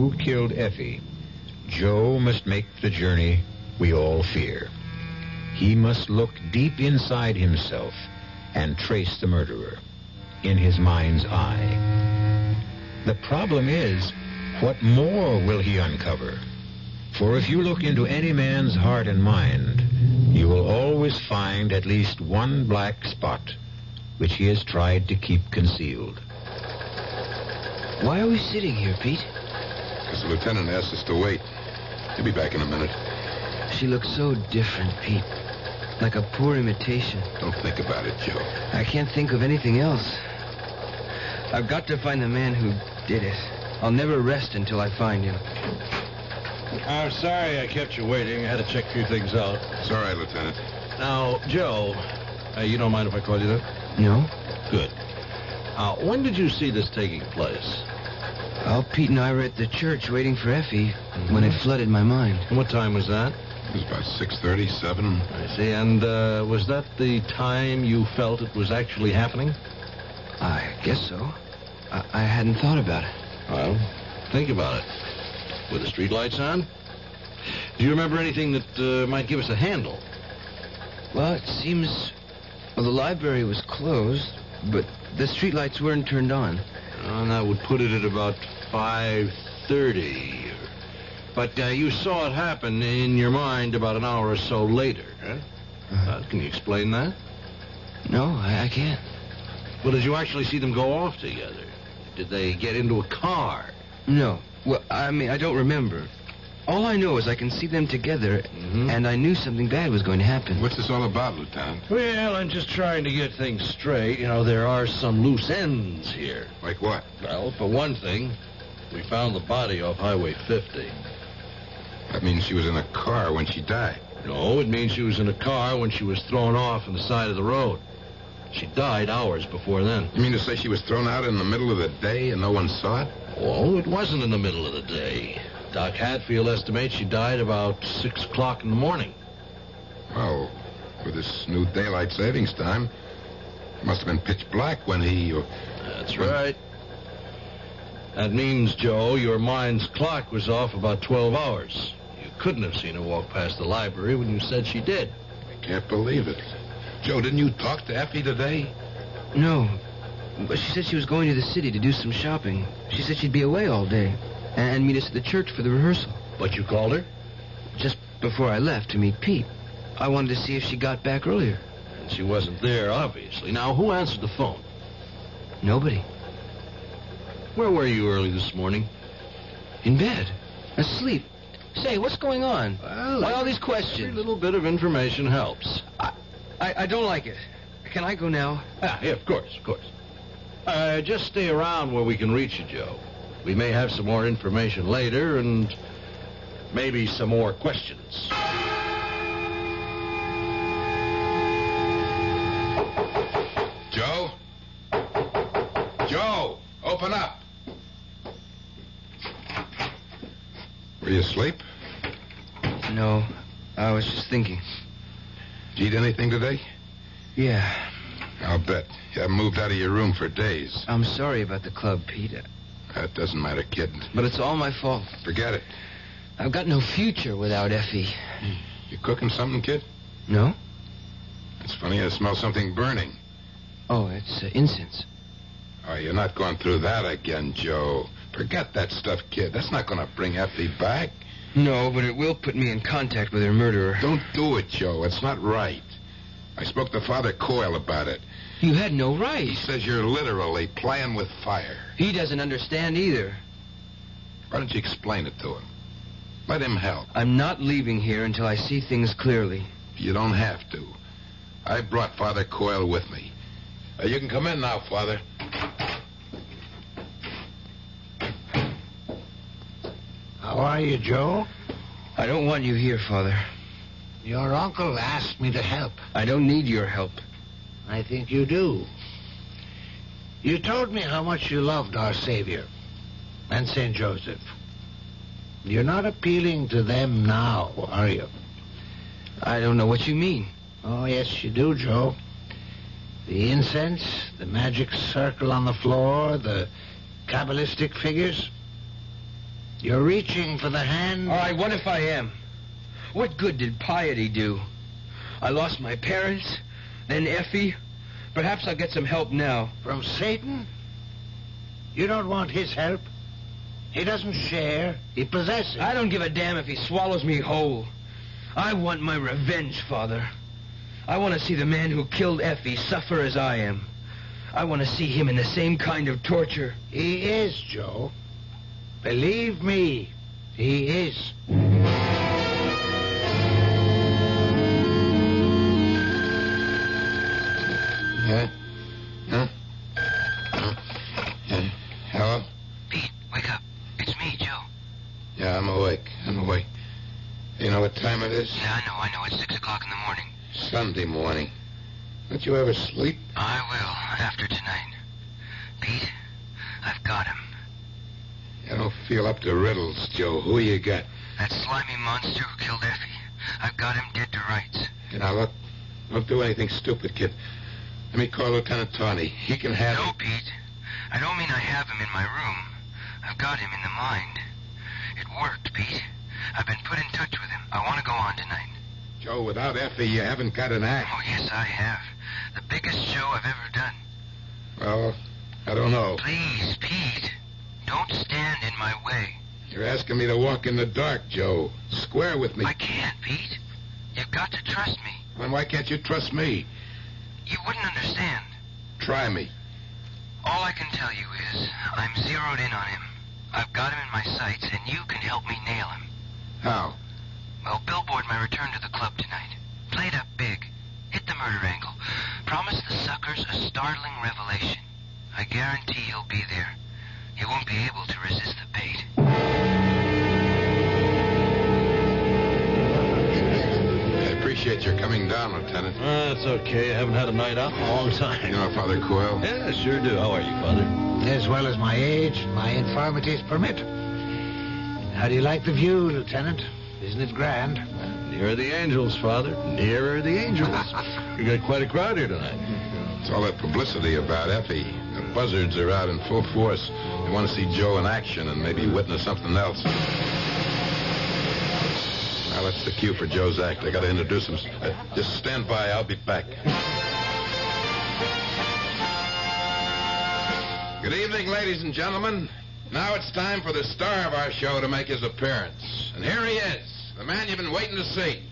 Who killed Effie, Joe must make the journey we all fear. He must look deep inside himself and trace the murderer in his mind's eye. The problem is, what more will he uncover? For if you look into any man's heart and mind, you will always find at least one black spot which he has tried to keep concealed. Why are we sitting here, Pete? Because the lieutenant asked us to wait. He'll be back in a minute. She looks so different, Pete. Like a poor imitation. Don't think about it, Joe. I can't think of anything else. I've got to find the man who did it. I'll never rest until I find him. I'm sorry I kept you waiting. I had to check a few things out. It's all right, Lieutenant. Now, Joe, uh, you don't mind if I call you that? No? Good. Uh, when did you see this taking place? Well, Pete and I were at the church waiting for Effie when it flooded my mind. And what time was that? It was about 6.30, 7. I see. And uh, was that the time you felt it was actually happening? I guess so. I, I hadn't thought about it. Well, think about it. Were the streetlights on? Do you remember anything that uh, might give us a handle? Well, it seems... Well, the library was closed, but the streetlights weren't turned on. And that would put it at about 5.30. But uh, you saw it happen in your mind about an hour or so later, huh? Uh, can you explain that? No, I, I can't. Well, did you actually see them go off together? Did they get into a car? No. Well, I mean, I don't remember. All I know is I can see them together, mm-hmm. and I knew something bad was going to happen. What's this all about, Lieutenant? Well, I'm just trying to get things straight. You know, there are some loose ends here. Like what? Well, for one thing, we found the body off Highway 50. That means she was in a car when she died. No, it means she was in a car when she was thrown off on the side of the road. She died hours before then. You mean to say she was thrown out in the middle of the day and no one saw it? Oh, it wasn't in the middle of the day. Doc Hatfield estimates she died about 6 o'clock in the morning. Well, with this new daylight savings time, it must have been pitch black when he... Uh, That's right. That means, Joe, your mind's clock was off about 12 hours. You couldn't have seen her walk past the library when you said she did. I can't believe it. Joe, didn't you talk to Effie today? No, but she said she was going to the city to do some shopping. She said she'd be away all day and meet us at the church for the rehearsal. But you called her? Just before I left to meet Pete. I wanted to see if she got back earlier. And she wasn't there, obviously. Now, who answered the phone? Nobody. Where were you early this morning? In bed. Asleep. Say, what's going on? Well, Why all these questions? Every little bit of information helps. I, I don't like it. Can I go now? Ah, yeah, of course, of course. Uh, just stay around where we can reach you, Joe. We may have some more information later and maybe some more questions. Joe? Joe, open up. Were you asleep? No, I was just thinking. Did you eat anything today? Yeah, I'll bet. You haven't moved out of your room for days. I'm sorry about the club, Pete. That doesn't matter, kid. But it's all my fault. Forget it. I've got no future without Effie. You cooking something, kid? No? It's funny, I smell something burning. Oh, it's uh, incense. Oh, you're not going through that again, Joe. Forget that stuff, kid. That's not going to bring Effie back. No, but it will put me in contact with her murderer. Don't do it, Joe. It's not right. I spoke to Father Coyle about it. You had no right. He says you're literally playing with fire. He doesn't understand either. Why don't you explain it to him? Let him help. I'm not leaving here until I see things clearly. You don't have to. I brought Father Coyle with me. Uh, you can come in now, Father. How are you, Joe? I don't want you here, Father. Your uncle asked me to help. I don't need your help. I think you do. You told me how much you loved our Savior and St. Joseph. You're not appealing to them now, are you? I don't know what you mean. Oh, yes, you do, Joe. The incense, the magic circle on the floor, the Kabbalistic figures. You're reaching for the hand. All right, what if I am? What good did piety do? I lost my parents, then Effie. Perhaps I'll get some help now. From Satan? You don't want his help. He doesn't share. He possesses. I don't give a damn if he swallows me whole. I want my revenge, Father. I want to see the man who killed Effie suffer as I am. I want to see him in the same kind of torture. He is, Joe. Believe me, he is. Is? Yeah, I know, I know. It's six o'clock in the morning. Sunday morning. Don't you ever sleep? I will, after tonight. Pete, I've got him. You don't feel up to riddles, Joe. Who you got? That slimy monster who killed Effie. I've got him dead to rights. You know, look, don't do anything stupid, kid. Let me call Lieutenant Tawney. He can have No, him. Pete. I don't mean I have him in my room. I've got him in the mind. It worked, Pete. I've been put in touch with him. I want to go on tonight. Joe, without Effie, you haven't got an act. Oh, yes, I have. The biggest show I've ever done. Well, I don't know. Please, Pete. Don't stand in my way. You're asking me to walk in the dark, Joe. Square with me. I can't, Pete. You've got to trust me. Then why can't you trust me? You wouldn't understand. Try me. All I can tell you is I'm zeroed in on him. I've got him in my sights, and you can help me nail him. How? Well, billboard my return to the club tonight. Play it up big. Hit the murder angle. Promise the suckers a startling revelation. I guarantee he'll be there. He won't be able to resist the bait. I appreciate your coming down, Lieutenant. Uh, that's okay. I haven't had a night out in a long time. You know Father Coyle? Yeah, sure do. How are you, Father? As well as my age and my infirmities permit. How do you like the view, Lieutenant? Isn't it grand? Nearer the angels, Father. Nearer the angels. we got quite a crowd here tonight. It's all that publicity about Effie. The buzzards are out in full force. They want to see Joe in action and maybe witness something else. Now that's the cue for Joe's act. I got to introduce him. Uh, just stand by. I'll be back. Good evening, ladies and gentlemen. Now it's time for the star of our show to make his appearance. And here he is, the man you've been waiting to see.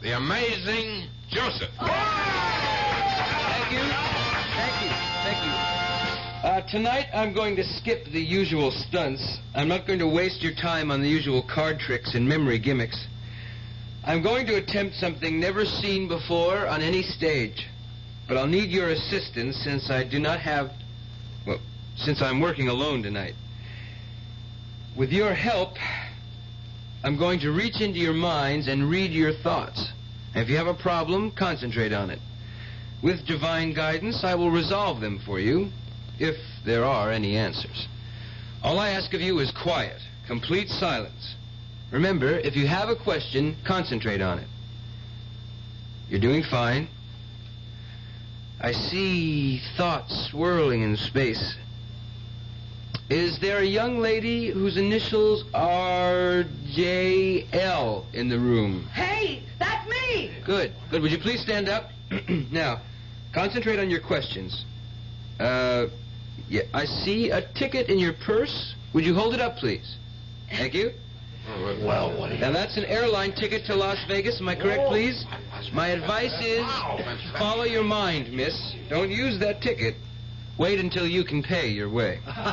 The amazing Joseph. Thank you. Thank you. Thank you. Uh, tonight, I'm going to skip the usual stunts. I'm not going to waste your time on the usual card tricks and memory gimmicks. I'm going to attempt something never seen before on any stage. But I'll need your assistance since I do not have. Well, since I'm working alone tonight. With your help, I'm going to reach into your minds and read your thoughts. If you have a problem, concentrate on it. With divine guidance, I will resolve them for you, if there are any answers. All I ask of you is quiet, complete silence. Remember, if you have a question, concentrate on it. You're doing fine. I see thoughts swirling in space. Is there a young lady whose initials are J.L. in the room? Hey, that's me. Good. Good. Would you please stand up? now, concentrate on your questions. Uh, yeah, I see a ticket in your purse. Would you hold it up, please? Thank you. Well, what do you... Now, that's an airline ticket to Las Vegas. Am I correct, please? My advice is follow your mind, miss. Don't use that ticket. Wait until you can pay your way. thank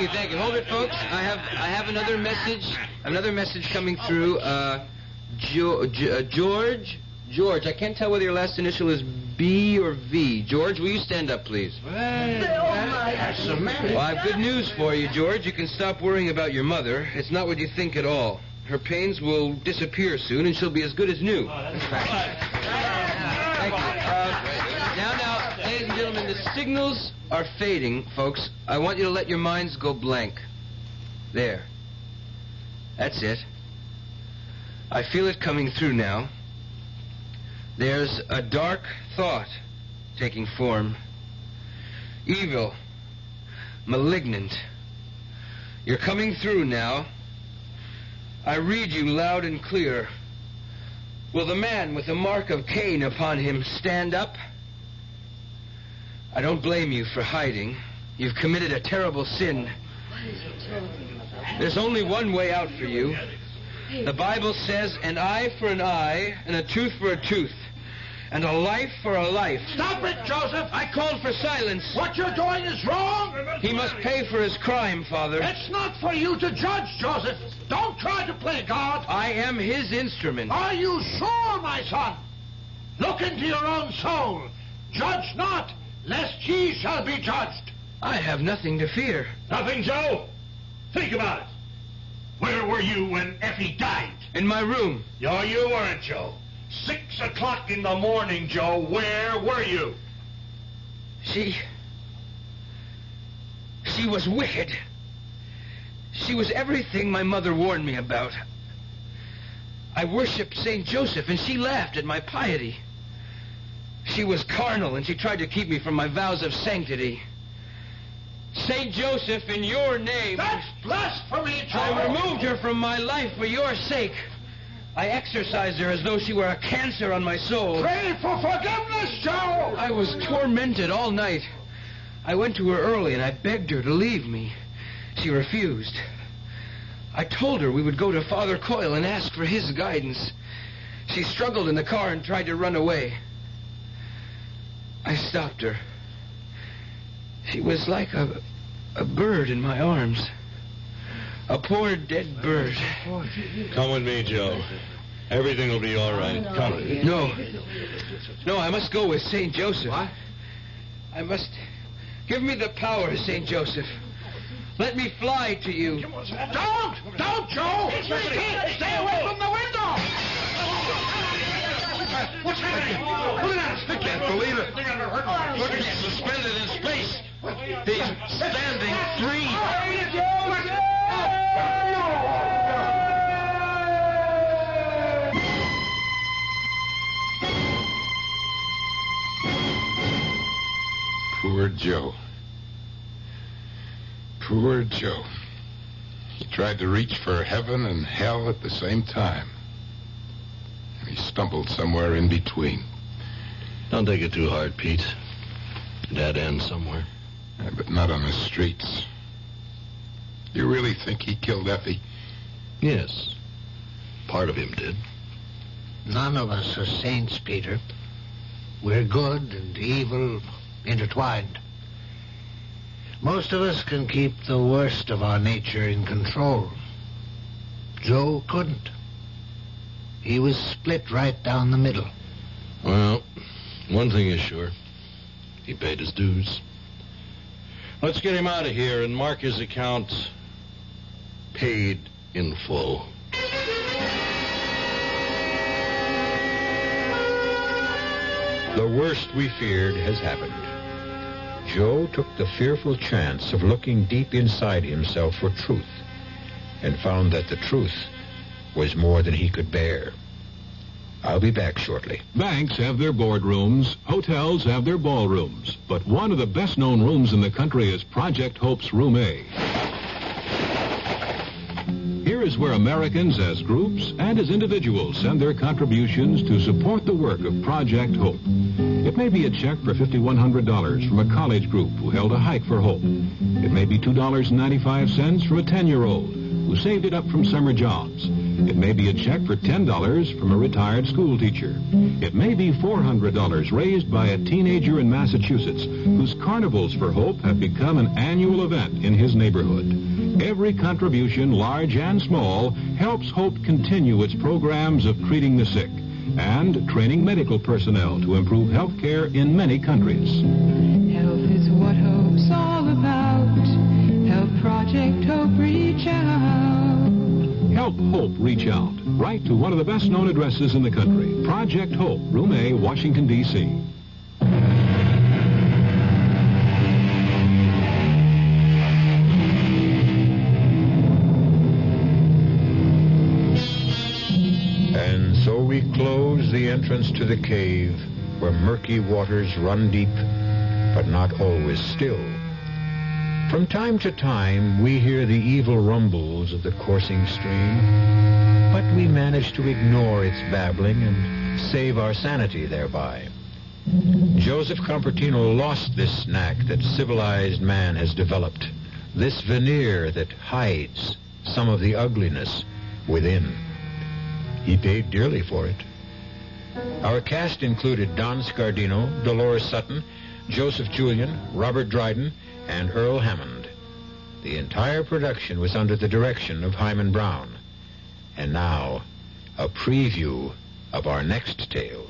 you, thank you. Hold it, folks. I have I have another message. Another message coming through. Uh, jo- J- uh, George, George. I can't tell whether your last initial is B or V. George, will you stand up, please? That's the man. Well, I have good news for you, George. You can stop worrying about your mother. It's not what you think at all. Her pains will disappear soon, and she'll be as good as new. Thank you. Uh, now, now, ladies and gentlemen, the signals are fading, folks. I want you to let your minds go blank. There. That's it. I feel it coming through now. There's a dark thought taking form. Evil. Malignant. You're coming through now. I read you loud and clear. Will the man with the mark of Cain upon him stand up? I don't blame you for hiding. You've committed a terrible sin. There's only one way out for you. The Bible says an eye for an eye and a tooth for a tooth. And a life for a life. Stop it, Joseph! I called for silence. What you're doing is wrong! He must pay for his crime, Father. It's not for you to judge, Joseph. Don't try to play God. I am his instrument. Are you sure, my son? Look into your own soul. Judge not, lest ye shall be judged. I have nothing to fear. Nothing, Joe? Think about it. Where were you when Effie died? In my room. No, you weren't, Joe. Six o'clock in the morning, Joe. Where were you? She. She was wicked. She was everything my mother warned me about. I worshipped St. Joseph, and she laughed at my piety. She was carnal, and she tried to keep me from my vows of sanctity. St. Joseph, in your name. That's blasphemy, Joe. I removed her from my life for your sake. I exorcised her as though she were a cancer on my soul. Pray for forgiveness, Joe. I was tormented all night. I went to her early and I begged her to leave me. She refused. I told her we would go to Father Coyle and ask for his guidance. She struggled in the car and tried to run away. I stopped her. She was like a, a bird in my arms. A poor dead bird. Come with me, Joe. Everything will be all right. Come. No. No, I must go with St. Joseph. What? I must. Give me the power, St. Joseph. Let me fly to you. Don't! Don't, Joe! Stay away What's happening? Look at us! I can't believe it. Look, he's suspended in space. He's standing free. Poor Joe. Poor Joe. He tried to reach for heaven and hell at the same time. He stumbled somewhere in between. Don't take it too hard, Pete. That ends somewhere. Yeah, but not on the streets. You really think he killed Effie? Yes. Part of him did. None of us are saints, Peter. We're good and evil intertwined. Most of us can keep the worst of our nature in control. Joe couldn't. He was split right down the middle. Well, one thing is sure. He paid his dues. Let's get him out of here and mark his account paid in full. The worst we feared has happened. Joe took the fearful chance of looking deep inside himself for truth and found that the truth was more than he could bear. I'll be back shortly. Banks have their boardrooms, hotels have their ballrooms, but one of the best known rooms in the country is Project Hope's Room A. Here is where Americans as groups and as individuals send their contributions to support the work of Project Hope. It may be a check for $5,100 from a college group who held a hike for hope. It may be $2.95 from a 10-year-old who saved it up from summer jobs. It may be a check for $10 from a retired school teacher. It may be $400 raised by a teenager in Massachusetts whose carnivals for hope have become an annual event in his neighborhood. Every contribution, large and small, helps Hope continue its programs of treating the sick and training medical personnel to improve health care in many countries. Health is what hope's all about. Help Project Hope reach out. Help Hope reach out. Write to one of the best known addresses in the country. Project Hope, Room A, Washington, D.C. And so we close the entrance to the cave where murky waters run deep, but not always still. From time to time, we hear the evil rumbles of the coursing stream, but we manage to ignore its babbling and save our sanity thereby. Joseph Compertino lost this knack that civilized man has developed, this veneer that hides some of the ugliness within. He paid dearly for it. Our cast included Don Scardino, Dolores Sutton, Joseph Julian, Robert Dryden, and Earl Hammond. The entire production was under the direction of Himan Brown. And now, a preview of our next tale.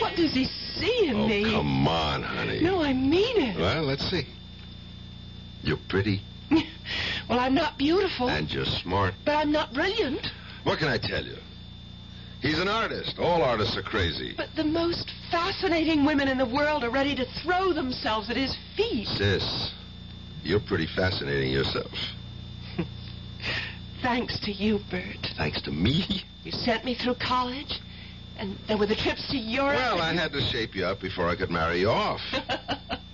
What does he see in Oh, me? come on, honey. No, I mean it. Well, let's see. You're pretty Well, I'm not beautiful, and you're smart. but I'm not brilliant. What can I tell you? He's an artist. All artists are crazy. But the most fascinating women in the world are ready to throw themselves at his feet. Sis, you're pretty fascinating yourself. Thanks to you, Bert. Thanks to me. You sent me through college, and there were the trips to Europe. Well, I had to shape you up before I could marry you off.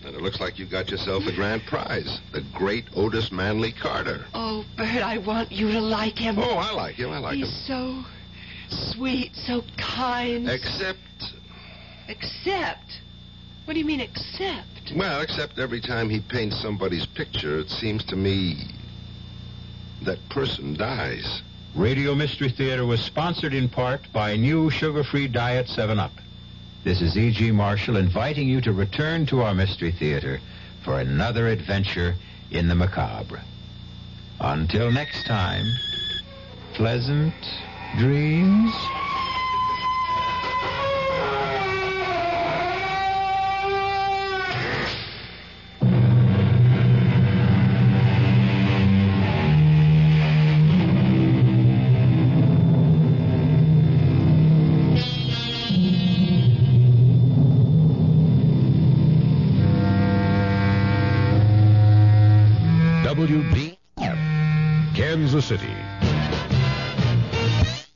and it looks like you got yourself a grand prize. The great Otis Manley Carter. Oh, Bert, I want you to like him. Oh, I like him. I like He's him. He's so sweet, so kind. Except, Except? What do you mean, except? well, except every time he paints somebody's picture, it seems to me that person dies. Radio Mystery Theater was sponsored in part by new sugar-free diet 7-Up. This is E.G. Marshall inviting you to return to our Mystery Theater for another adventure in the macabre. Until next time, pleasant dreams.